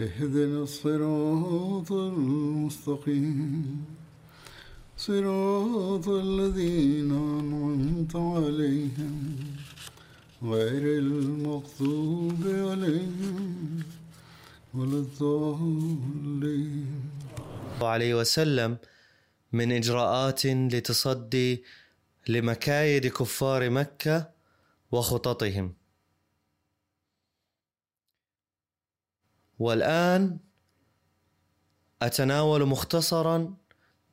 اهدنا الصراط المستقيم. صراط الذين أنعمت عليهم غير المغضوب عليهم ولا الضالين. عليه وسلم من إجراءات لتصدي لمكايد كفار مكة وخططهم. والآن أتناول مختصرا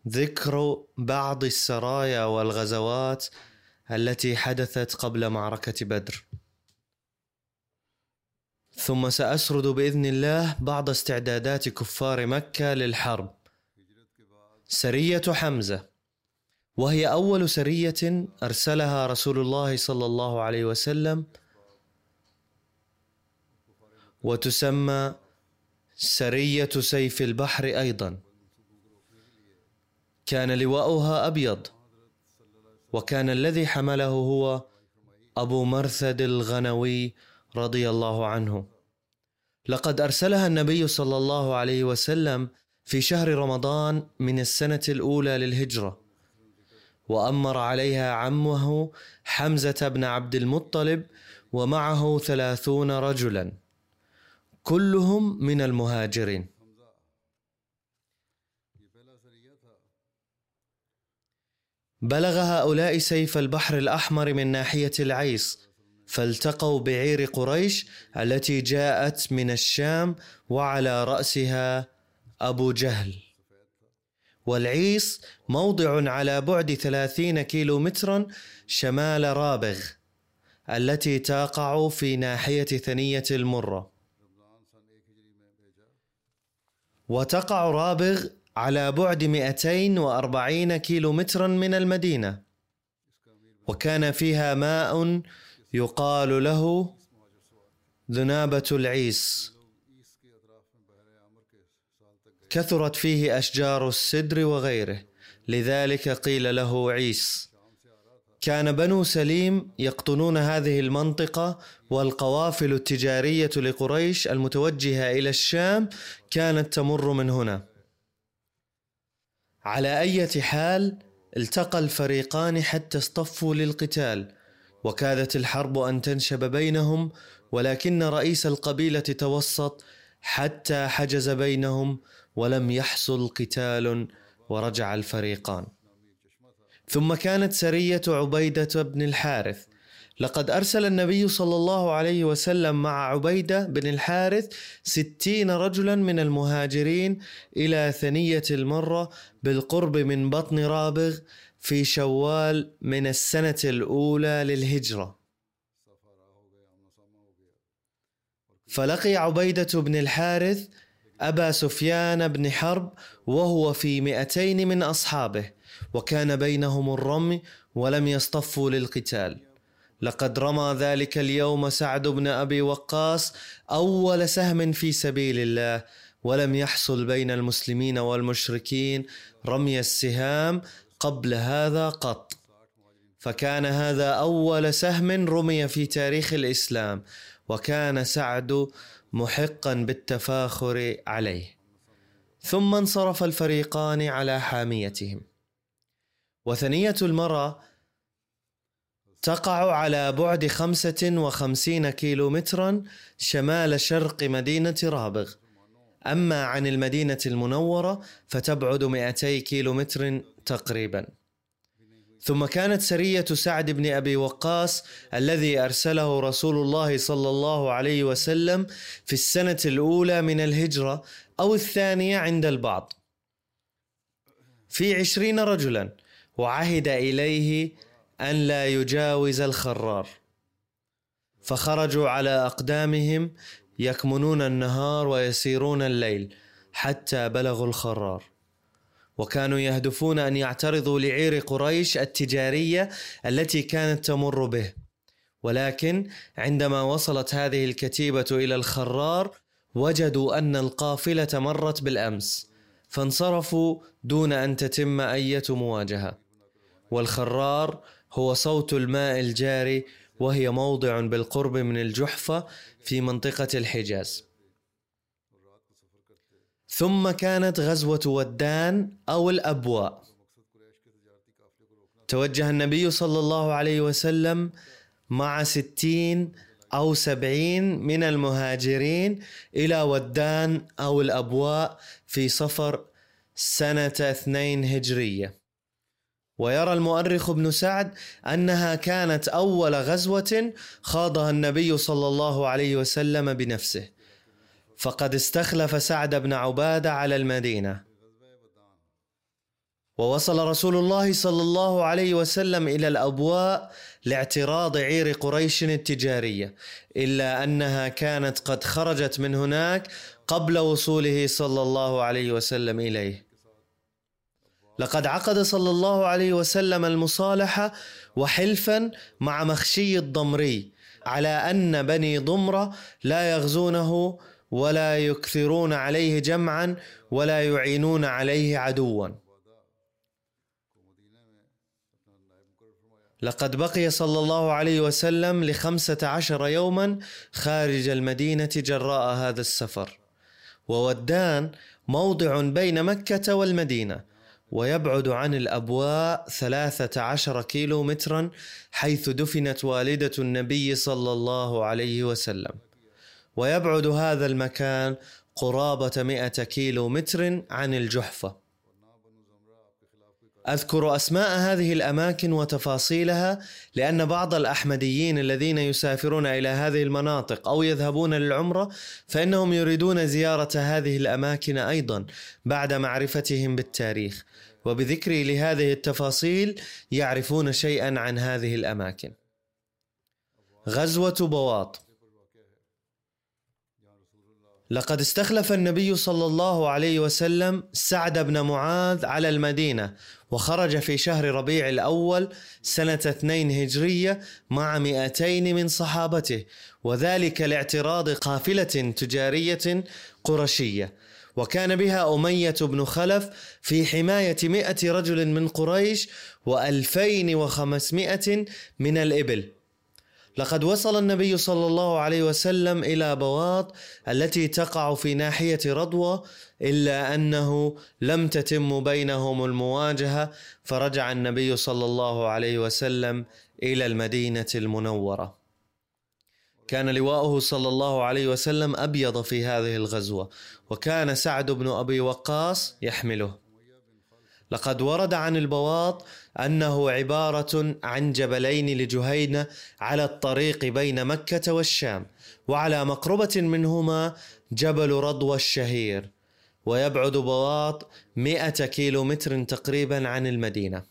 ذكر بعض السرايا والغزوات التي حدثت قبل معركة بدر. ثم سأسرد بإذن الله بعض استعدادات كفار مكة للحرب. سرية حمزة. وهي أول سرية أرسلها رسول الله صلى الله عليه وسلم وتسمى سرية سيف البحر أيضا. كان لواؤها أبيض وكان الذي حمله هو أبو مرثد الغنوي رضي الله عنه. لقد أرسلها النبي صلى الله عليه وسلم في شهر رمضان من السنة الأولى للهجرة وأمر عليها عمه حمزة بن عبد المطلب ومعه ثلاثون رجلا. كلهم من المهاجرين. بلغ هؤلاء سيف البحر الأحمر من ناحية العيس فالتقوا بعير قريش التي جاءت من الشام وعلى رأسها أبو جهل. والعيس موضع على بعد ثلاثين كيلو مترا شمال رابغ التي تقع في ناحية ثنية المرة. وتقع رابغ على بعد 240 كيلو مترا من المدينة. وكان فيها ماء يقال له ذنابة العيس. كثرت فيه أشجار السدر وغيره. لذلك قيل له عيس. كان بنو سليم يقطنون هذه المنطقة والقوافل التجارية لقريش المتوجهة إلى الشام كانت تمر من هنا. على أي حال التقى الفريقان حتى اصطفوا للقتال وكادت الحرب أن تنشب بينهم ولكن رئيس القبيلة توسط حتى حجز بينهم ولم يحصل قتال ورجع الفريقان. ثم كانت سرية عبيدة بن الحارث. لقد أرسل النبي صلى الله عليه وسلم مع عبيدة بن الحارث ستين رجلا من المهاجرين إلى ثنية المرة بالقرب من بطن رابغ في شوال من السنة الأولى للهجرة. فلقي عبيدة بن الحارث أبا سفيان بن حرب وهو في مئتين من أصحابه وكان بينهم الرمي ولم يصطفوا للقتال. لقد رمى ذلك اليوم سعد بن أبي وقاص أول سهم في سبيل الله ولم يحصل بين المسلمين والمشركين رمي السهام قبل هذا قط. فكان هذا أول سهم رمي في تاريخ الإسلام وكان سعد محقا بالتفاخر عليه. ثم انصرف الفريقان على حاميتهم. وثنية المرأة تقع على بعد خمسة وخمسين كيلو مترا شمال شرق مدينة رابغ. أما عن المدينة المنورة فتبعد 200 كيلومتر تقريبا. ثم كانت سرية سعد بن أبي وقاص الذي أرسله رسول الله صلى الله عليه وسلم في السنة الأولى من الهجرة أو الثانية عند البعض. في عشرين رجلا وعهد إليه أن لا يجاوز الخرار. فخرجوا على أقدامهم يكمنون النهار ويسيرون الليل حتى بلغوا الخرار. وكانوا يهدفون أن يعترضوا لعير قريش التجارية التي كانت تمر به. ولكن عندما وصلت هذه الكتيبة إلى الخرار وجدوا أن القافلة مرت بالأمس فانصرفوا دون أن تتم إيه مواجهة. والخرار هو صوت الماء الجاري وهي موضع بالقرب من الجحفة في منطقة الحجاز. ثم كانت غزوة ودان أو الأبواء. توجه النبي صلى الله عليه وسلم مع ستين أو سبعين من المهاجرين إلى ودان أو الأبواء في صفر سنة اثنين هجرية. ويرى المؤرخ ابن سعد أنها كانت أول غزوة خاضها النبي صلى الله عليه وسلم بنفسه. فقد استخلف سعد بن عبادة على المدينة. ووصل رسول الله صلى الله عليه وسلم إلى الأبواء لاعتراض عير قريش التجارية إلا أنها كانت قد خرجت من هناك قبل وصوله صلى الله عليه وسلم إليه. لقد عقد صلى الله عليه وسلم المصالحة وحلفا مع مخشي الضمري على أن بني ضمرة لا يغزونه ولا يكثرون عليه جمعا ولا يعينون عليه عدوا. لقد بقي صلى الله عليه وسلم لخمسة عشر يوما خارج المدينة جراء هذا السفر. وودان موضع بين مكة والمدينة ويبعد عن الأبواء ثلاثة عشر كيلو مترا حيث دفنت والدة النبي صلى الله عليه وسلم. ويبعد هذا المكان قرابة مئة كيلو متر عن الجحفة. أذكر أسماء هذه الأماكن وتفاصيلها لأن بعض الأحمديين الذين يسافرون إلى هذه المناطق أو يذهبون للعمرة فإنهم يريدون زيارة هذه الأماكن أيضا بعد معرفتهم بالتاريخ. وبذكري لهذه التفاصيل يعرفون شيئا عن هذه الأماكن. غزوة بواط. لقد استخلف النبي صلى الله عليه وسلم سعد بن معاذ على المدينة وخرج في شهر ربيع الأول سنة اثنين هجرية مع مئتين من صحابته وذلك لاعتراض قافلة تجارية قرشية. وكان بها أمية بن خلف في حماية مئة رجل من قريش وألفين وخمسمائة من الإبل. لقد وصل النبي صلى الله عليه وسلم إلى بواط التي تقع في ناحية رضوى إلا أنه لم تتم بينهم المواجهة فرجع النبي صلى الله عليه وسلم إلى المدينة المنورة. كان لواؤه صلى الله عليه وسلم أبيض في هذه الغزوة وكان سعد بن أبي وقاص يحمله. لقد ورد عن البواط أنه عبارة عن جبلين لجهينه على الطريق بين مكة والشام وعلى مقربة منهما جبل رضوى الشهير ويبعد بواط مئة كيلو متر تقريبا عن المدينة.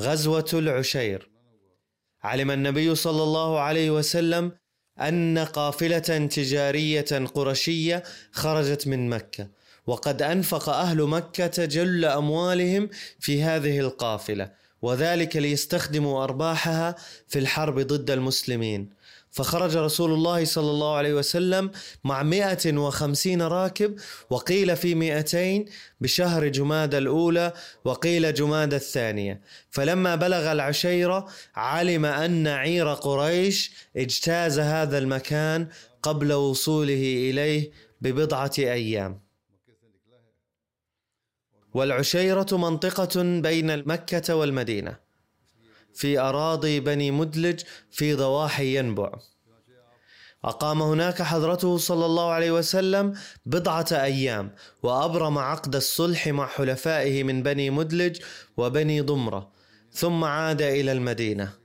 غزوة العشير. علم النبي صلى الله عليه وسلم أن قافلة تجارية قرشية خرجت من مكة وقد أنفق أهل مكة جل أموالهم في هذه القافلة وذلك ليستخدموا أرباحها في الحرب ضد المسلمين. فخرج رسول الله صلى الله عليه وسلم مع مئة وخمسين راكب وقيل في مئتين بشهر جماد الأولى وقيل جماد الثانية. فلما بلغ العشيرة علم أن عير قريش اجتاز هذا المكان قبل وصوله إليه ببضعة أيام. والعشيرة منطقة بين مكة والمدينة في أراضي بني مدلج في ضواحي ينبع. أقام هناك حضرته صلى الله عليه وسلم بضعة أيام وأبرم عقد الصلح مع حلفائه من بني مدلج وبني ضمرة ثم عاد إلى المدينة.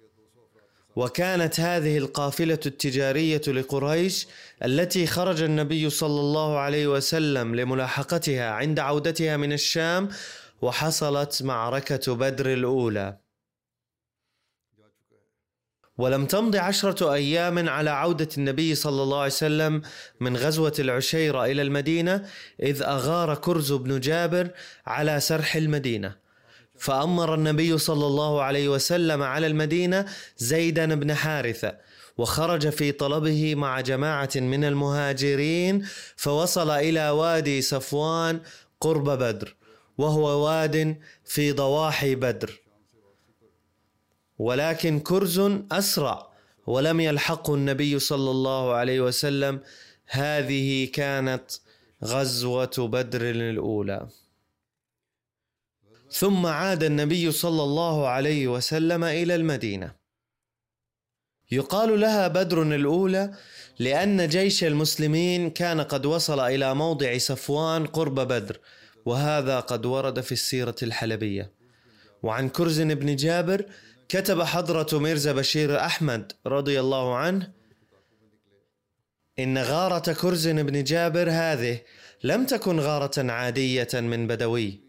وكانت هذه القافلة التجارية لقريش التي خرج النبي صلى الله عليه وسلم لملاحقتها عند عودتها من الشام وحصلت معركة بدر الأولى. ولم تمض عشرة أيام على عودة النبي صلى الله عليه وسلم من غزوة العشيرة إلى المدينة إذ أغار كرز بن جابر على سرح المدينة. فأمر النبي صلى الله عليه وسلم على المدينة زيدا بن حارثة وخرج في طلبه مع جماعة من المهاجرين فوصل إلى وادي صفوان قرب بدر وهو واد في ضواحي بدر. ولكن كرز أسرع ولم يلحقه النبي صلى الله عليه وسلم. هذه كانت غزوة بدر الأولى. ثم عاد النبي صلى الله عليه وسلم إلى المدينة. يقال لها بدر الأولى لأن جيش المسلمين كان قد وصل إلى موضع صفوان قرب بدر وهذا قد ورد في السيرة الحلبية. وعن كرز بن جابر كتب حضرة ميرزا بشير أحمد رضي الله عنه إن غارة كرز بن جابر هذه لم تكن غارة عادية من بدوي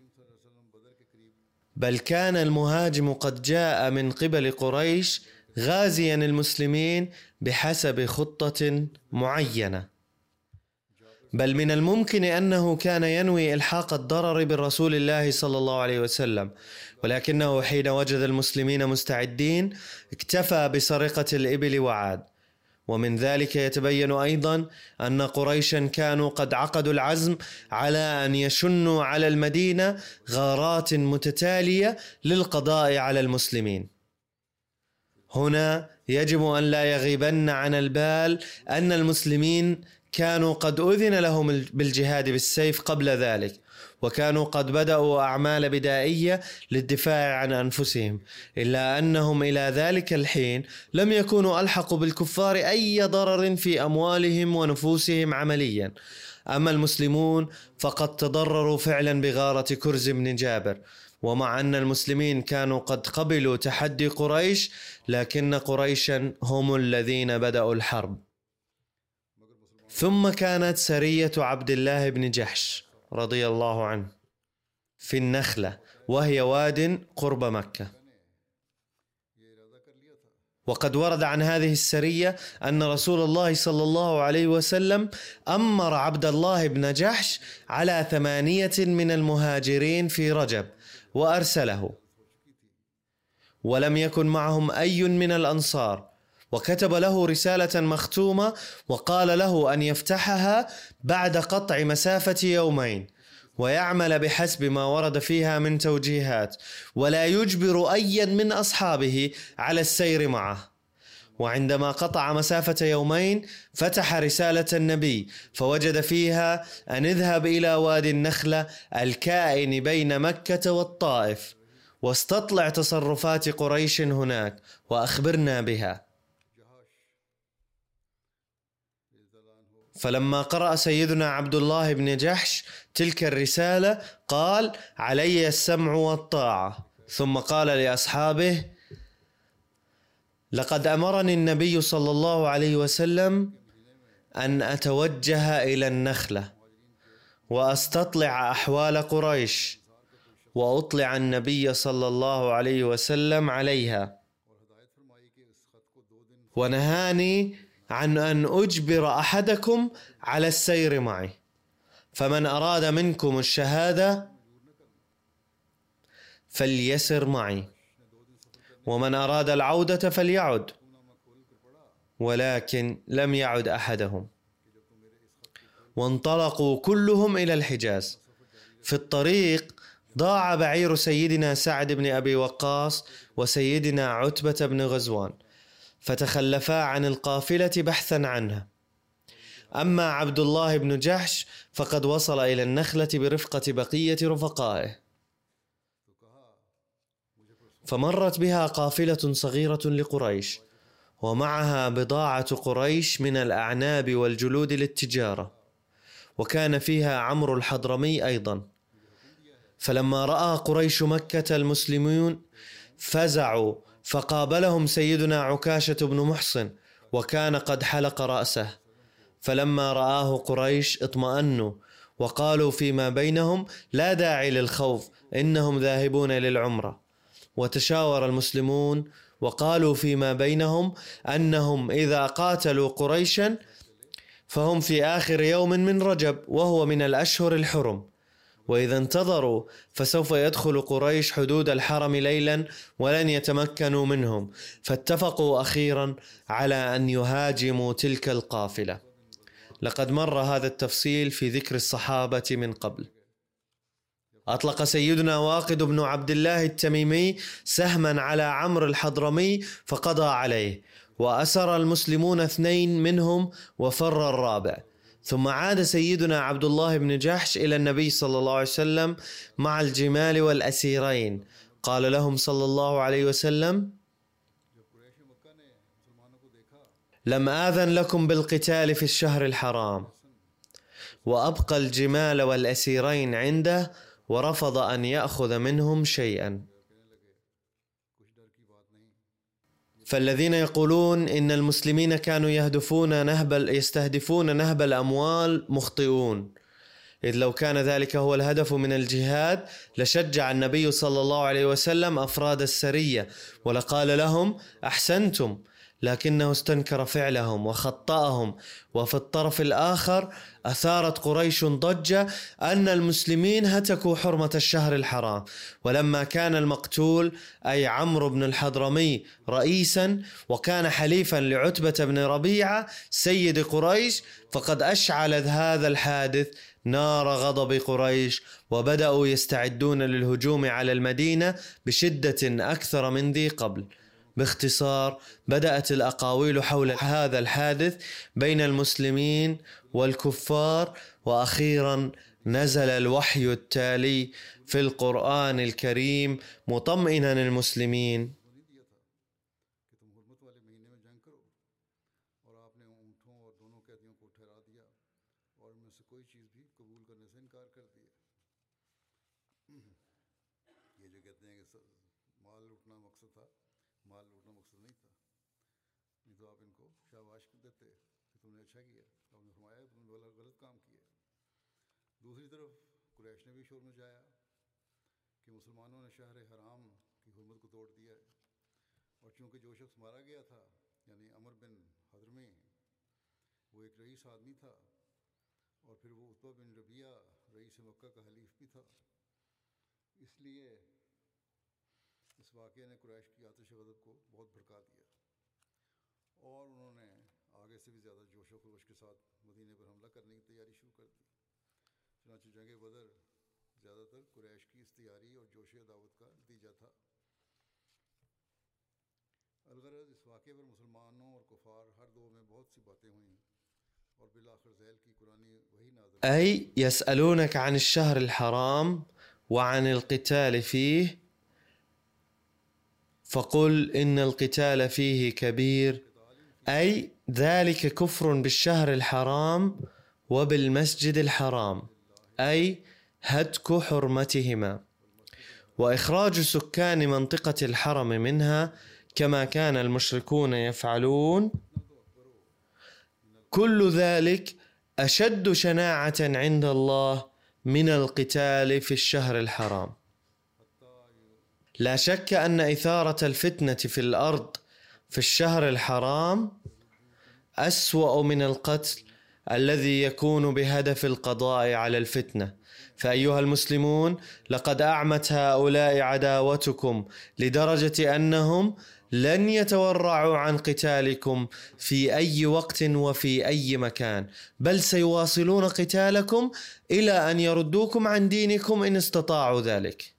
بل كان المهاجم قد جاء من قبل قريش غازيا المسلمين بحسب خطة معينة. بل من الممكن أنه كان ينوي إلحاق الضرر بالرسول الله صلى الله عليه وسلم ولكنه حين وجد المسلمين مستعدين اكتفى بسرقة الإبل وعاد. ومن ذلك يتبين أيضا أن قريشا كانوا قد عقدوا العزم على أن يشنوا على المدينة غارات متتالية للقضاء على المسلمين. هنا يجب أن لا يغيبن عن البال أن المسلمين كانوا قد أذن لهم بالجهاد بالسيف قبل ذلك. وكانوا قد بدأوا أعمال بدائية للدفاع عن أنفسهم إلا أنهم إلى ذلك الحين لم يكونوا ألحقوا بالكفار أي ضرر في أموالهم ونفوسهم عمليا. أما المسلمون فقد تضرروا فعلا بغارة كرز بن جابر. ومع أن المسلمين كانوا قد قبلوا تحدي قريش لكن قريشا هم الذين بدأوا الحرب. ثم كانت سرية عبد الله بن جحش. رضي الله عنه في النخلة وهي واد قرب مكة. وقد ورد عن هذه السرية أن رسول الله صلى الله عليه وسلم أمر عبد الله بن جحش على ثمانية من المهاجرين في رجب وأرسله. ولم يكن معهم أي من الأنصار وكتب له رسالة مختومة وقال له أن يفتحها بعد قطع مسافة يومين ويعمل بحسب ما ورد فيها من توجيهات ولا يجبر أيا من أصحابه على السير معه. وعندما قطع مسافة يومين فتح رسالة النبي فوجد فيها أن اذهب إلى وادي النخلة الكائن بين مكة والطائف واستطلع تصرفات قريش هناك وأخبرنا بها. فلما قرأ سيدنا عبد الله بن جحش تلك الرسالة قال علي السمع والطاعة. ثم قال لأصحابه لقد أمرني النبي صلى الله عليه وسلم أن أتوجه إلى النخلة وأستطلع أحوال قريش وأطلع النبي صلى الله عليه وسلم عليها. ونهاني عن أن أجبر أحدكم على السير معي. فمن أراد منكم الشهادة فليسر معي. ومن أراد العودة فليعد ولكن لم يعد أحدهم. وانطلقوا كلهم إلى الحجاز. في الطريق ضاع بعير سيدنا سعد بن أبي وقاص وسيدنا عتبة بن غزوان. فتخلفا عن القافلة بحثا عنها. أما عبد الله بن جحش فقد وصل إلى النخلة برفقة بقية رفقائه. فمرت بها قافلة صغيرة لقريش ومعها بضاعة قريش من الأعناب والجلود للتجارة. وكان فيها عمرو الحضرمي أيضا. فلما رأى قريش مكة المسلمون فزعوا فقابلهم سيدنا عكاشة بن محصن وكان قد حلق رأسه. فلما رآه قريش اطمأنوا وقالوا فيما بينهم لا داعي للخوف إنهم ذاهبون للعمرة. وتشاور المسلمون وقالوا فيما بينهم أنهم إذا قاتلوا قريشا فهم في آخر يوم من رجب وهو من الأشهر الحرم. وإذا انتظروا فسوف يدخل قريش حدود الحرم ليلا ولن يتمكنوا منهم. فاتفقوا أخيرا على أن يهاجموا تلك القافلة. لقد مر هذا التفصيل في ذكر الصحابة من قبل. أطلق سيدنا واقد بن عبد الله التميمي سهما على عمرو الحضرمي فقضى عليه وأسر المسلمون اثنين منهم وفر الرابع. ثم عاد سيدنا عبد الله بن جحش إلى النبي صلى الله عليه وسلم مع الجمال والأسيرين. قال لهم صلى الله عليه وسلم لم آذن لكم بالقتال في الشهر الحرام. وأبقى الجمال والأسيرين عنده ورفض أن يأخذ منهم شيئا. فالذين يقولون إن المسلمين كانوا يهدفون نهب يستهدفون نهب الأموال مخطئون. إذ لو كان ذلك هو الهدف من الجهاد لشجع النبي صلى الله عليه وسلم أفراد السرية ولقال لهم أحسنتم. لكنه استنكر فعلهم وخطأهم. وفي الطرف الآخر أثارت قريش ضجة أن المسلمين هتكوا حرمة الشهر الحرام. ولما كان المقتول أي عمرو بن الحضرمي رئيسا وكان حليفا لعتبة بن ربيعة سيد قريش فقد أشعل هذا الحادث نار غضب قريش وبدأوا يستعدون للهجوم على المدينة بشدة أكثر من ذي قبل. باختصار بدأت الأقاويل حول هذا الحادث بين المسلمين والكفار وأخيرا نزل الوحي التالي في القرآن الكريم مطمئنا المسلمين. اچھا آدمی تھا اور پھر وہ عتبہ بن ربیعہ رئیس مکہ کا حلیف بھی تھا۔ اس لیے اس واقعے نے قریش کی آتش غضب کو بہت بھڑکا دیا۔ اور انہوں نے آگے سے بھی زیادہ جوش و خروش کے ساتھ مدینے پر حملہ کرنے کی تیاری شروع کر دی۔ چنانچہ جنگ بدر زیادہ تر قریش کی اس تیاری اور جوش عداوت کا نتیجہ تھا۔ الغرض اس واقعے پر مسلمانوں اور کفار ہر دو میں بہت سی باتیں ہوئیں۔ أي يسألونك عن الشهر الحرام وعن القتال فيه فقل إن القتال فيه كبير. أي ذلك كفر بالشهر الحرام وبالمسجد الحرام. أي هتك حرمتهما. وإخراج سكان منطقة الحرم منها كما كان المشركون يفعلون. كل ذلك أشد شناعة عند الله من القتال في الشهر الحرام. لا شك أن إثارة الفتنة في الأرض في الشهر الحرام أسوأ من القتل الذي يكون بهدف القضاء على الفتنة. فأيها المسلمون لقد أعمت هؤلاء عداوتكم لدرجة أنهم لن يتورعوا عن قتالكم في أي وقت وفي أي مكان. بل سيواصلون قتالكم إلى أن يردوكم عن دينكم إن استطاعوا ذلك.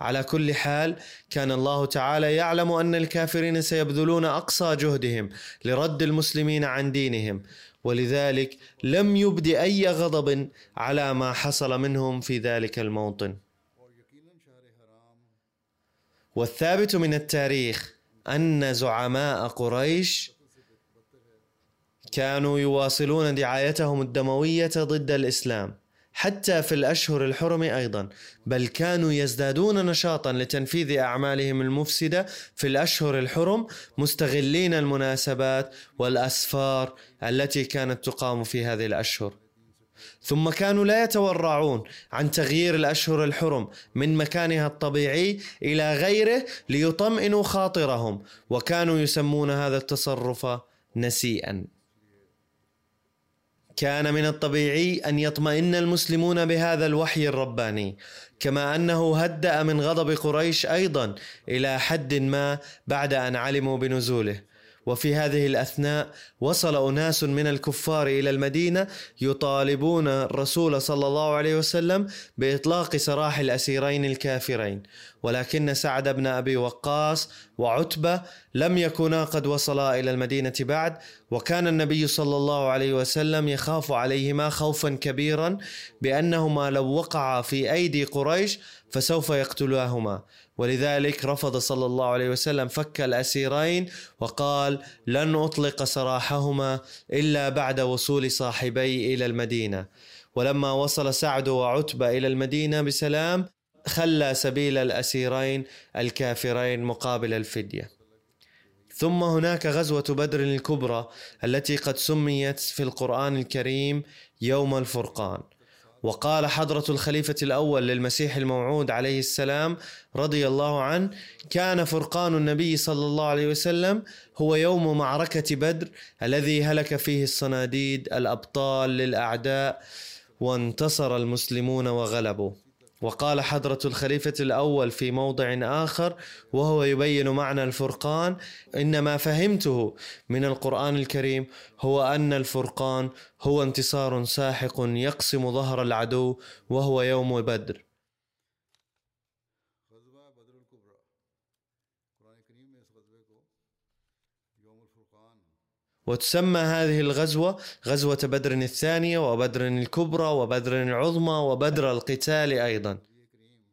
على كل حال كان الله تعالى يعلم أن الكافرين سيبذلون أقصى جهدهم لرد المسلمين عن دينهم. ولذلك لم يبد أي غضب على ما حصل منهم في ذلك الموطن. والثابت من التاريخ أن زعماء قريش كانوا يواصلون دعايتهم الدموية ضد الإسلام حتى في الأشهر الحرم أيضا بل كانوا يزدادون نشاطا لتنفيذ أعمالهم المفسدة في الأشهر الحرم مستغلين المناسبات والأسفار التي كانت تقام في هذه الأشهر. ثم كانوا لا يتورعون عن تغيير الأشهر الحرم من مكانها الطبيعي إلى غيره ليطمئنوا خاطرهم وكانوا يسمون هذا التصرف نسيئا. كان من الطبيعي أن يطمئن المسلمون بهذا الوحي الرباني كما أنه هدأ من غضب قريش أيضا إلى حد ما بعد أن علموا بنزوله. وفي هذه الأثناء وصل أناس من الكفار إلى المدينة يطالبون الرسول صلى الله عليه وسلم بإطلاق سراح الأسيرين الكافرين. ولكن سعد بن أبي وقاص وعتبة لم يكونا قد وصلا إلى المدينة بعد وكان النبي صلى الله عليه وسلم يخاف عليهما خوفا كبيرا بأنهما لو وقعا في أيدي قريش فسوف يقتلاهما ولذلك رفض صلى الله عليه وسلم فك الأسيرين وقال لن أطلق سراحهما إلا بعد وصول صاحبي إلى المدينة. ولما وصل سعد وعتبة إلى المدينة بسلام خلى سبيل الأسيرين الكافرين مقابل الفدية. ثم هناك غزوة بدر الكبرى التي قد سميت في القرآن الكريم يوم الفرقان. وقال حضرة الخليفة الأول للمسيح الموعود عليه السلام رضي الله عنه كان فرقان النبي صلى الله عليه وسلم هو يوم معركة بدر الذي هلك فيه الصناديد الأبطال للأعداء وانتصر المسلمون وغلبوا. وقال حضرة الخليفة الأول في موضع آخر وهو يبين معنى الفرقان إن ما فهمته من القرآن الكريم هو أن الفرقان هو انتصار ساحق يقسم ظهر العدو وهو يوم بدر. وتسمى هذه الغزوة غزوة بدر الثانية وبدر الكبرى وبدر العظمى وبدر القتال أيضا.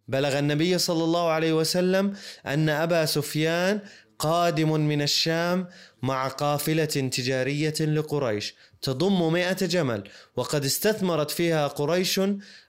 بلغ النبي صلى الله عليه وسلم أن أبا سفيان قادم من الشام مع قافلة تجارية لقريش. تضم مئة جمل وقد استثمرت فيها قريش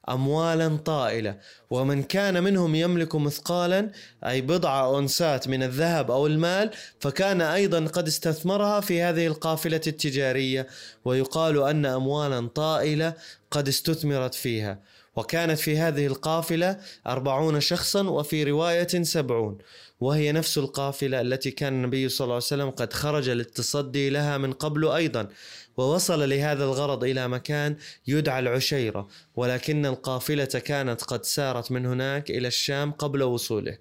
أموالا طائلة ومن كان منهم يملك مثقالا أي بضع أنسات من الذهب أو المال فكان أيضا قد استثمرها في هذه القافلة التجارية ويقال أن أموالا طائلة قد استثمرت فيها. وكانت في هذه القافلة أربعون شخصا وفي رواية سبعون. وهي نفس القافلة التي كان النبي صلى الله عليه وسلم قد خرج للتصدي لها من قبل أيضا. ووصل لهذا الغرض إلى مكان يدعى العشيرة. ولكن القافلة كانت قد سارت من هناك إلى الشام قبل وصوله.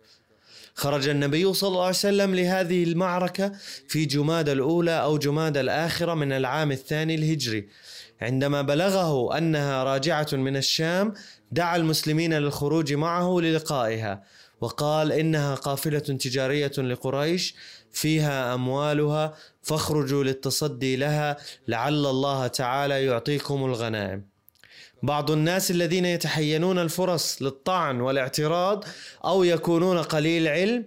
خرج النبي صلى الله عليه وسلم لهذه المعركة في جماد الأولى أو جماد الآخرة من العام الثاني الهجري. عندما بلغه أنها راجعة من الشام دعا المسلمين للخروج معه للقائها وقال إنها قافلة تجارية لقريش فيها أموالها فاخرجوا للتصدي لها لعل الله تعالى يعطيكم الغنائم. بعض الناس الذين يتحينون الفرص للطعن والاعتراض أو يكونون قليل علم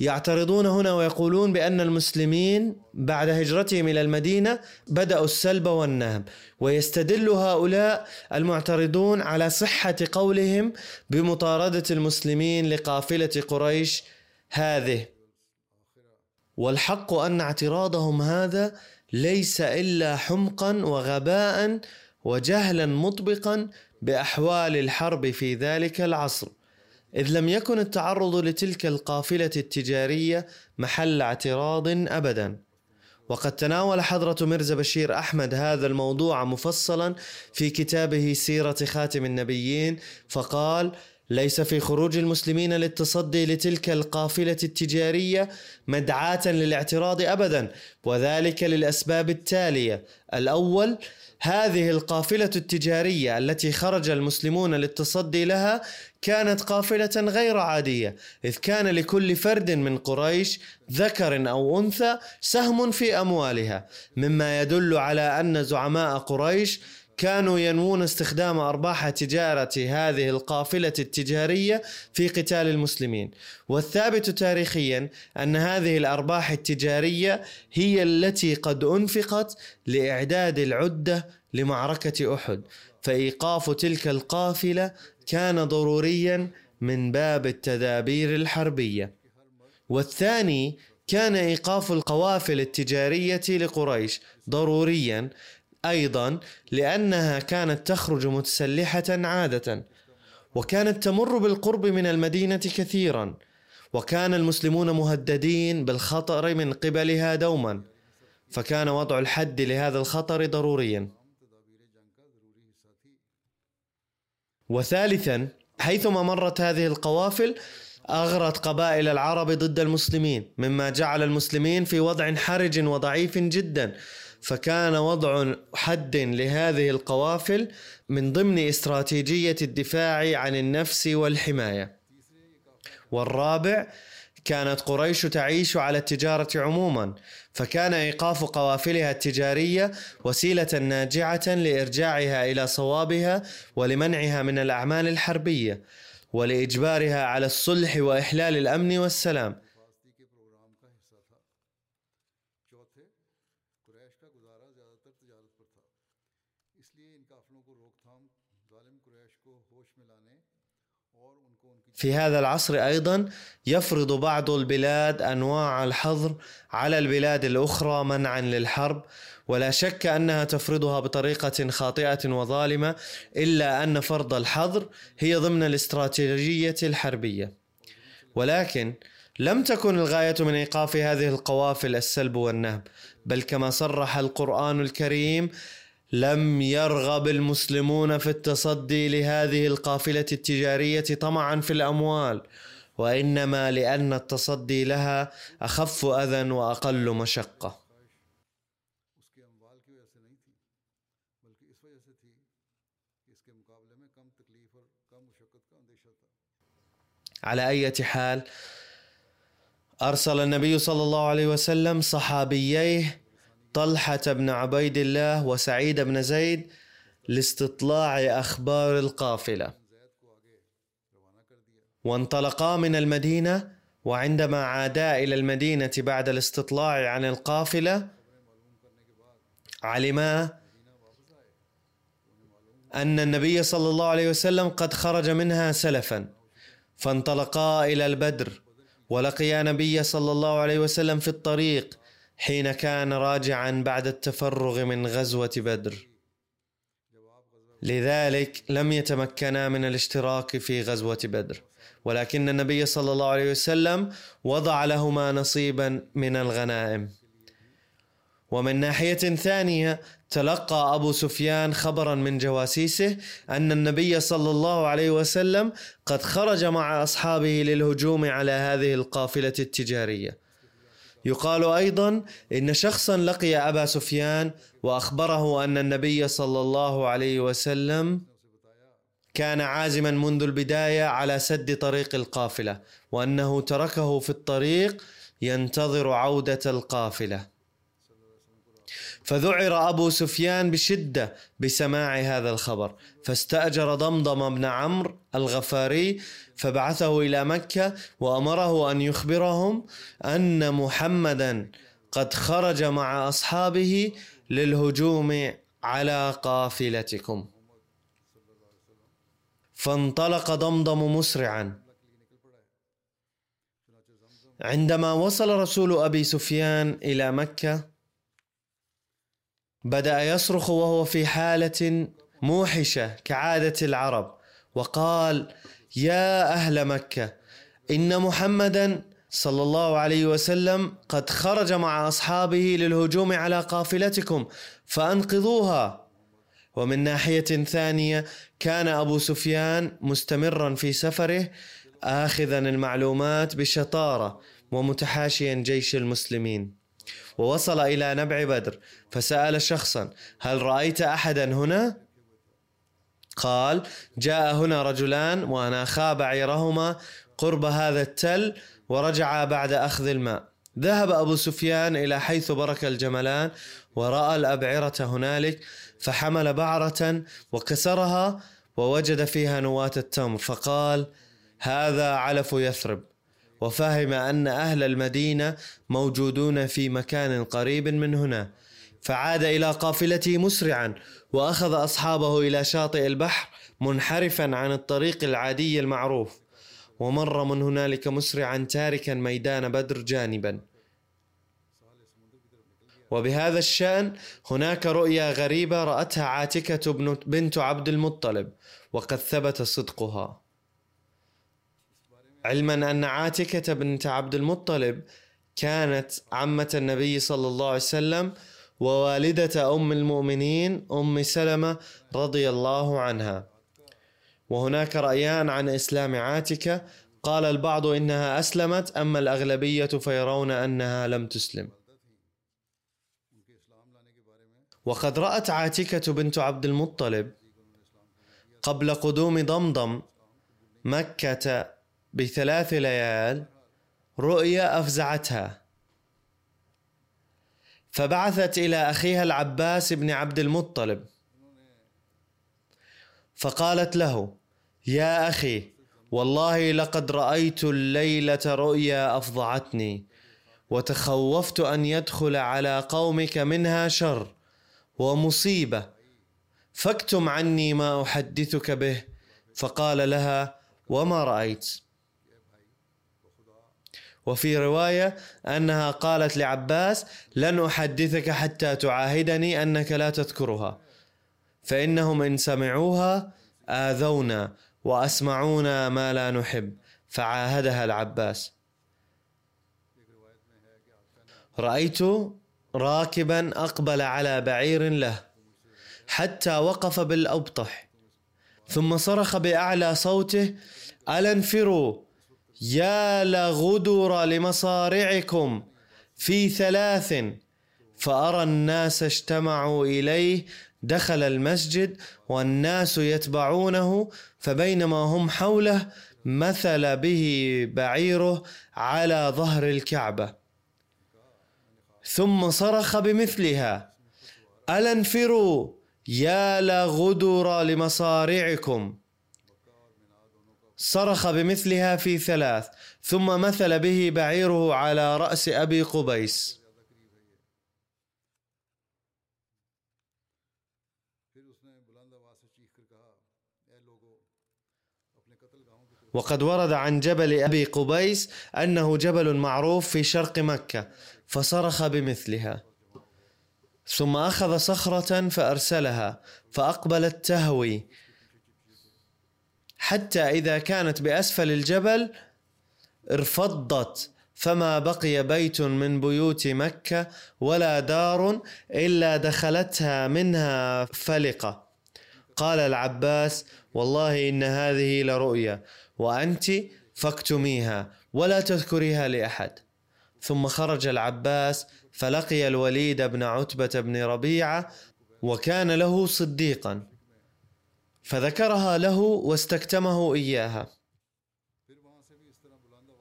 يعترضون هنا ويقولون بأن المسلمين بعد هجرتهم إلى المدينة بدأوا السلب والنهب. ويستدل هؤلاء المعترضون على صحة قولهم بمطاردة المسلمين لقافلة قريش هذه. والحق أن اعتراضهم هذا ليس إلا حمقا وغباء وجهلا مطبقا بأحوال الحرب في ذلك العصر. إذ لم يكن التعرض لتلك القافلة التجارية محل اعتراض ابدا. وقد تناول حضرة مرزا بشير أحمد هذا الموضوع مفصلا في كتابه سيرة خاتم النبيين فقال ليس في خروج المسلمين للتصدي لتلك القافلة التجارية مدعاة للاعتراض أبدا وذلك للأسباب التالية. الأول هذه القافلة التجارية التي خرج المسلمون للتصدي لها كانت قافلة غير عادية إذ كان لكل فرد من قريش ذكر أو أنثى سهم في أموالها مما يدل على أن زعماء قريش كانوا ينوون استخدام أرباح تجارة هذه القافلة التجارية في قتال المسلمين. والثابت تاريخيا أن هذه الأرباح التجارية هي التي قد أنفقت لإعداد العدة لمعركة أحد. فإيقاف تلك القافلة كان ضروريا من باب التدابير الحربية. والثاني كان إيقاف القوافل التجارية لقريش ضروريا أيضا لأنها كانت تخرج متسلحة عادة وكانت تمر بالقرب من المدينة كثيرا وكان المسلمون مهددين بالخطر من قبلها دوما فكان وضع الحد لهذا الخطر ضروريا. وثالثا حيثما مرت هذه القوافل أغرت قبائل العرب ضد المسلمين مما جعل المسلمين في وضع حرج وضعيف جدا. فكان وضع حد لهذه القوافل من ضمن استراتيجية الدفاع عن النفس والحماية. والرابع كانت قريش تعيش على التجارة عموما فكان إيقاف قوافلها التجارية وسيلة ناجعة لإرجاعها إلى صوابها ولمنعها من الأعمال الحربية ولإجبارها على الصلح وإحلال الأمن والسلام. في هذا العصر أيضا يفرض بعض البلاد أنواع الحظر على البلاد الأخرى منعا للحرب ولا شك أنها تفرضها بطريقة خاطئة وظالمة إلا أن فرض الحظر هي ضمن الاستراتيجية الحربية. ولكن لم تكن الغاية من إيقاف هذه القوافل السلب والنهب بل كما صرح القرآن الكريم لم يرغب المسلمون في التصدي لهذه القافلة التجارية طمعا في الأموال وإنما لأن التصدي لها أخف أذى وأقل مشقة. على أي حال أرسل النبي صلى الله عليه وسلم صحابييه طلحة بن عبيد الله وسعيد بن زيد لاستطلاع کر دیا وانطلقا من المدينة وعندما عادا إلى المدينة بعد الاستطلاع عن القافلة علما أن النبي صلى الله عليه وسلم قد خرج منها سلفا فانطلقا إلى البدر ولقيا النبي صلى الله عليه وسلم في الطريق حين كان راجعا بعد التفرغ من غزوة بدر. لذلك لم يتمكنا من الاشتراك في غزوة بدر. ولكن النبي صلى الله عليه وسلم وضع لهما نصيبا من الغنائم. ومن ناحية ثانية تلقى أبو سفيان خبرا من جواسيسه أن النبي صلى الله عليه وسلم قد خرج مع أصحابه للهجوم على هذه القافلة التجارية. يقال أيضا إن شخصا لقي أبا سفيان وأخبره أن النبي صلى الله عليه وسلم كان عازما منذ البداية على سد طريق القافلة وأنه تركه في الطريق ينتظر عودة القافلة. فذعر أبو سفيان بشدة بسماع هذا الخبر فاستأجر ضمضم بن عمرو الغفاري فبعثه إلى مكة وأمره أن يخبرهم أن محمدا قد خرج مع أصحابه للهجوم على قافلتكم. فانطلق ضمضم مسرعا. عندما وصل رسول أبي سفيان إلى مكة بدأ يصرخ وهو في حالة موحشة كعادة العرب وقال يا أهل مكة إن محمدا صلى الله عليه وسلم قد خرج مع أصحابه للهجوم على قافلتكم فأنقذوها. ومن ناحية ثانية كان أبو سفيان مستمرا في سفره اخذا المعلومات بشطارة ومتحاشيا جيش المسلمين. ووصل إلى نبع بدر فسأل شخصا هل رأيت احدا هنا؟ قال جاء هنا رجلان واناخا بعيرهما قرب هذا التل ورجعا بعد أخذ الماء. ذهب أبو سفيان إلى حيث برك الجملان ورأى الأبعرة هنالك فحمل بعرة وكسرها ووجد فيها نواة التمر فقال هذا علف يثرب. وفهم أن أهل المدينة موجودون في مكان قريب من هنا. فعاد إلى قافلته مسرعا وأخذ أصحابه إلى شاطئ البحر منحرفا عن الطريق العادي المعروف. ومر من هنالك مسرعا تاركا ميدان بدر جانبا. وبهذا الشأن هناك رؤيا غريبة رأتها عاتكة بنت عبد المطلب وقد ثبت صدقها. علما أن عاتكة بنت عبد المطلب كانت عمة النبي صلى الله عليه وسلم ووالدة أم المؤمنين أم سلمة رضي الله عنها. وهناك رأيان عن إسلام عاتكة. قال البعض إنها أسلمت أما الأغلبية فيرون أنها لم تسلم. وقد رأت عاتكة بنت عبد المطلب قبل قدوم ضمضم مكة بثلاث ليال رؤيا أفزعتها. فبعثت إلى أخيها العباس بن عبد المطلب. فقالت له يا أخي والله لقد رأيت الليلة رؤيا أفظعتني وتخوفت أن يدخل على قومك منها شر ومصيبة فاكتم عني ما أحدثك به. فقال لها وما رأيت؟ وفي رواية أنها قالت لعباس لن أحدثك حتى تعاهدني أنك لا تذكرها فإنهم إن سمعوها آذونا وأسمعونا ما لا نحب. فعاهدها العباس. رأيت راكبا أقبل على بعير له حتى وقف بالأبطح ثم صرخ بأعلى صوته ألا انفروا؟ يا لغدر لمصارعكم في ثلاث فأرى الناس اجتمعوا إليه دخل المسجد والناس يتبعونه فبينما هم حوله مثل به بعيره على ظهر الكعبة. ثم صرخ بمثلها ألا انفروا يا لغدر لمصارعكم صرخ بمثلها في ثلاث ثم مثل به بعيره على رأس أبي قبيس. وقد ورد عن جبل أبي قبيس أنه جبل معروف في شرق مكة فصرخ بمثلها. ثم أخذ صخرة فأرسلها فأقبلت تهوي حتى إذا كانت بأسفل الجبل ارفضت فما بقي بيت من بيوت مكة ولا دار إلا دخلتها منها فلقة. قال العباس والله إن هذه لرؤيا وأنت فاكتميها ولا تذكريها لأحد. ثم خرج العباس فلقي الوليد بن عتبة بن ربيعة وكان له صديقا. فذكرها له واستكتمه إياها.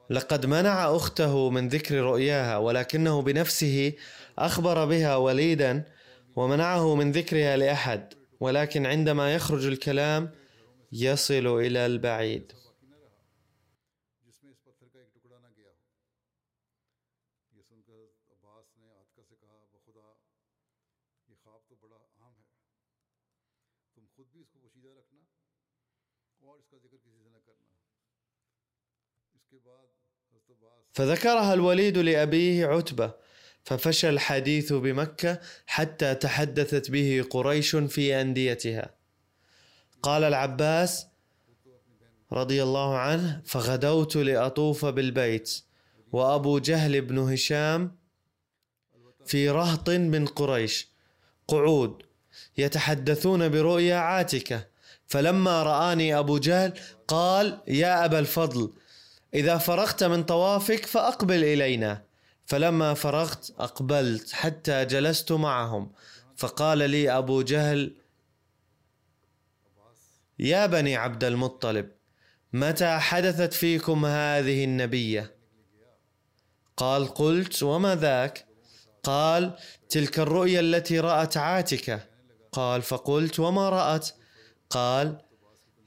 لقد منع أخته من ذكر رؤياها ولكنه بنفسه أخبر بها وليدا ومنعه من ذكرها لأحد ولكن عندما يخرج الكلام يصل إلى البعيد. فذكرها الوليد لأبيه عتبة ففشى الحديث بمكة حتى تحدثت به قريش في أنديتها. قال العباس رضي الله عنه فغدوت لأطوف بالبيت وأبو جهل بن هشام في رهط من قريش قعود. يتحدثون برؤيا عاتكة فلما رآني أبو جهل قال يا أبا الفضل إذا فرغت من طوافك فأقبل إلينا. فلما فرغت أقبلت حتى جلست معهم. فقال لي أبو جهل يا بني عبد المطلب متى حدثت فيكم هذه النبية؟ قال قلت وما ذاك؟ قال تلك الرؤيا التي رأت عاتكة. قال فقلت وما رأت؟ قال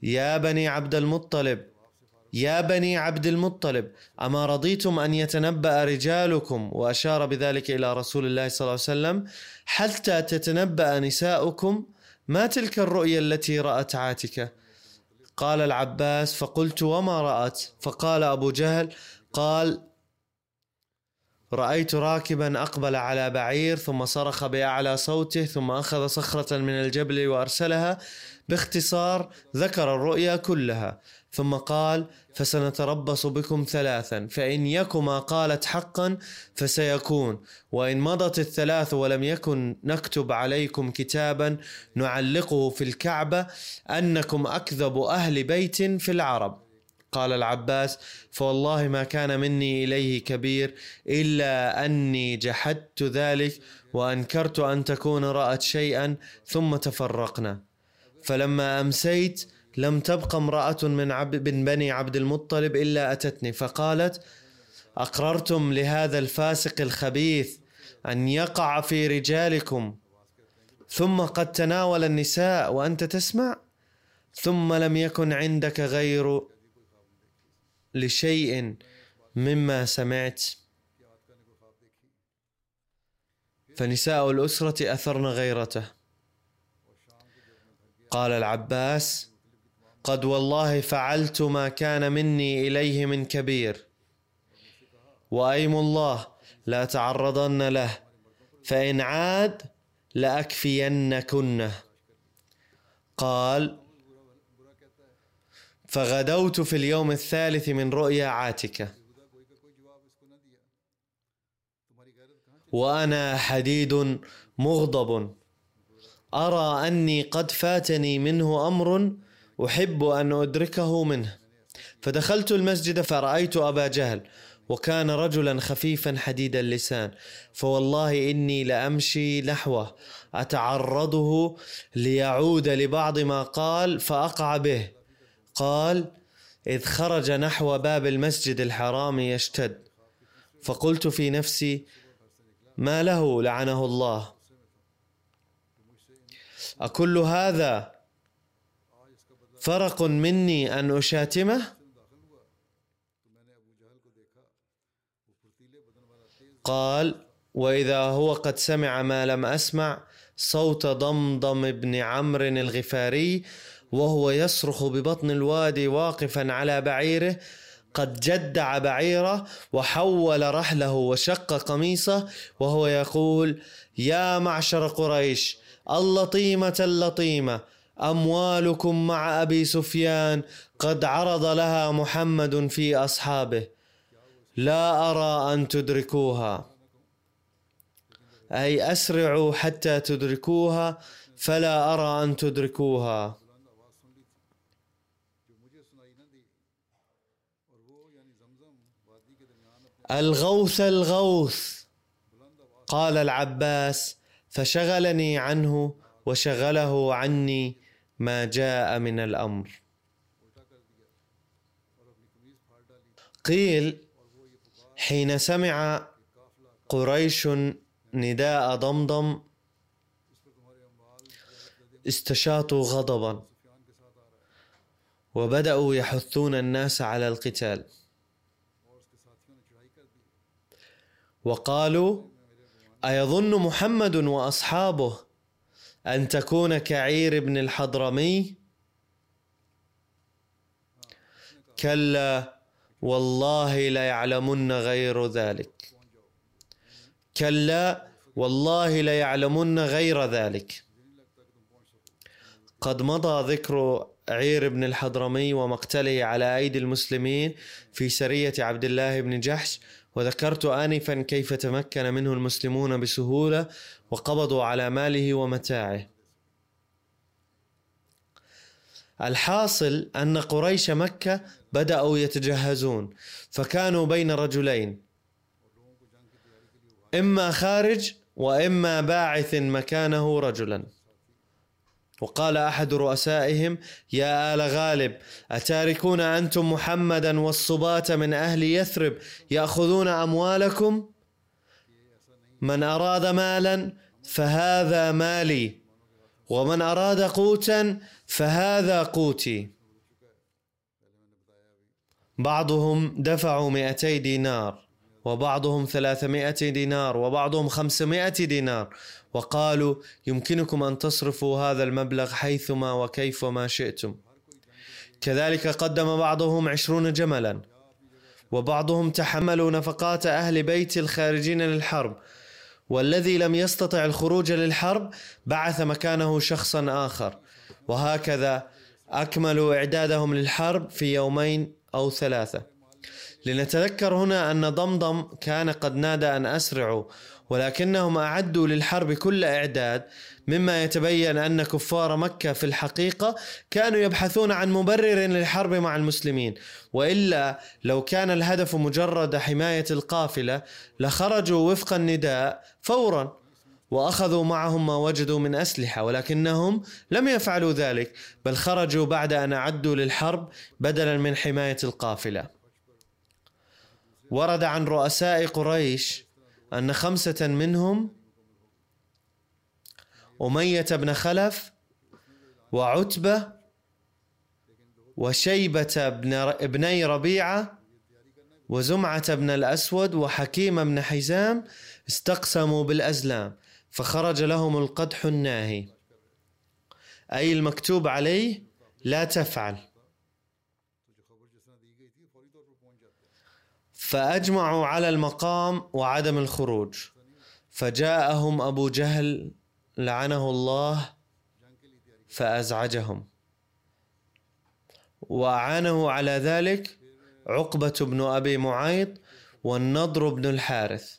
يا بني عبد المطلب يا بني عبد المطلب أما رضيتم أن يتنبأ رجالكم؟ وأشار بذلك إلى رسول الله صلى الله عليه وسلم حتى تتنبأ نساؤكم؟ ما تلك الرؤيا التي رأت عاتكة؟ قال العباس فقلت وما رأت؟ فقال أبو جهل قال رأيت راكبا أقبل على بعير ثم صرخ بأعلى صوته ثم أخذ صخرة من الجبل وأرسلها. باختصار ذكر الرؤيا كلها ثم قال فسنتربص بكم ثلاثا فإن يك ما قالت حقا فسيكون وإن مضت الثلاث ولم يكن نكتب عليكم كتابا نعلقه في الكعبة أنكم أكذب أهل بيت في العرب. قال العباس فوالله ما كان مني إليه كبير إلا أني جحدت ذلك وأنكرت أن تكون رأت شيئا ثم تفرقنا. فلما أمسيت لم تبق امرأة من عبد من بني عبد المطلب إلا أتتني فقالت أقررتم لهذا الفاسق الخبيث أن يقع في رجالكم. ثم قد تناول النساء وأنت تسمع. ثم لم يكن عندك غير لشيء مما سمعت. فنساء الأسرة أثرن غيرته. قال العباس قد والله فعلت ما كان مني إليه من كبير. وأيم الله لا تعرضن له. فإن عاد لأكفينكنه قال فغدوت في اليوم الثالث من رؤيا عاتكة. وأنا حديد مغضب. أرى أني قد فاتني منه أمر أحب أن أدركه منه. فدخلت المسجد فرأيت أبا جهل وكان رجلا خفيفا حديد اللسان. فوالله إني لأمشي نحوه أتعرضه ليعود لبعض ما قال فأقع به. قال إذ خرج نحو باب المسجد الحرام يشتد. فقلت في نفسي ما له لعنه الله. أكل هذا فرق مني أن أشاتمه؟ قال وإذا هو قد سمع ما لم أسمع صوت ضمضم بن عمرو الغفاري وهو يصرخ ببطن الوادي واقفا على بعيره قد جدع بعيره وحول رحله وشق قميصه وهو يقول يا معشر قريش اللطيمة اللطيمة أموالكم مع أبي سفيان قد عرض لها محمد في أصحابه لا أرى أن تدركوها. أي أسرعوا حتى تدركوها فلا أرى أن تدركوها. الغوث الغوث. قال العباس فشغلني عنه وشغله عني ما جاء من الأمر. قيل حين سمع قريش نداء ضمضم استشاطوا غضبا وبدأوا يحثون الناس على القتال. وقالوا أيظن محمد وأصحابه أن تكون كعير بن الحضرمي؟ كلا والله ليعلمن غير ذلك. كلا والله ليعلمن غير ذلك. قد مضى ذكر عير بن الحضرمي ومقتله على أيدي المسلمين في سرية عبد الله بن جحش وذكرت آنفا كيف تمكن منه المسلمون بسهولة وقبضوا على ماله ومتاعه. الحاصل أن قريش مكة بدأوا يتجهزون فكانوا بين رجلين. إما خارج وإما باعث مكانه رجلا. وقال أحد رؤسائهم يا آل غالب أتاركون أنتم محمدا والصباة من أهل يثرب يأخذون أموالكم؟ من أراد مالا فهذا مالي ومن أراد قوتا فهذا قوتي. بعضهم دفعوا 200 دينار وبعضهم 300 دينار وبعضهم 500 دينار وقالوا يمكنكم أن تصرفوا هذا المبلغ حيثما وكيفما شئتم. كذلك قدم بعضهم عشرون جملا وبعضهم تحملوا نفقات أهل بيت الخارجين للحرب. والذي لم يستطع الخروج للحرب بعث مكانه شخصا آخر. وهكذا أكملوا إعدادهم للحرب في يومين أو ثلاثة. لنتذكر هنا أن ضمضم كان قد نادى أن أسرعوا ولكنهم أعدوا للحرب كل إعداد مما يتبين أن كفار مكة في الحقيقة كانوا يبحثون عن مبرر للحرب مع المسلمين. وإلا لو كان الهدف مجرد حماية القافلة لخرجوا وفق النداء فورا وأخذوا معهم ما وجدوا من أسلحة ولكنهم لم يفعلوا ذلك بل خرجوا بعد أن أعدوا للحرب بدلا من حماية القافلة. ورد عن رؤساء قريش أن خمسة منهم أمية بن خلف وعتبة وشيبة بن ابني ربيعة وزمعة بن الأسود وحكيم بن حزام استقسموا بالأزلام فخرج لهم القدح الناهي. أي المكتوب عليه لا تفعل. فأجمعوا على المقام وعدم الخروج. فجاءهم أبو جهل لعنه الله فأزعجهم. وأعانه على ذلك عقبة بن أبي معيط والنضر بن الحارث.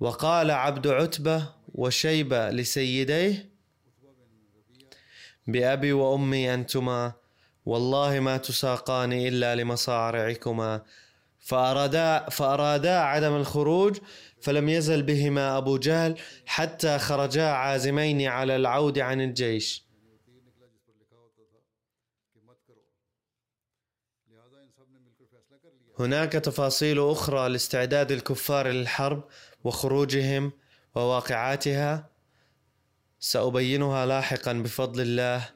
وقال عبد عتبة وشيبة لسيديه بأبي وأمي أنتما والله ما تساقان إلا لمصارعكما. فأرادا, فأرادا عدم الخروج فلم يزل بهما أبو جهل حتى خرجا عازمين على العود عن الجيش. هناك تفاصيل أخرى لاستعداد الكفار للحرب وخروجهم وواقعاتها. سأبينها لاحقا بفضل الله.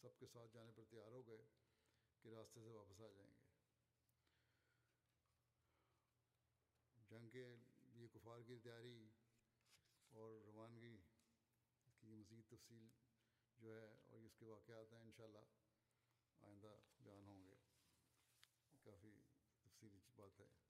سب کے ساتھ جانے پر تیار ہو گئے کہ راستے سے واپس آ جائیں گے۔ جنگ کے لیے کفار کی تیاری اور روانگی کی مزید تفصیل جو ہے اور اس کے واقعات ہیں انشاءاللہ آئندہ بیان ہوں گے۔ کافی تفصیلی بات ہے۔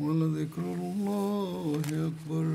ولذكر الله أكبر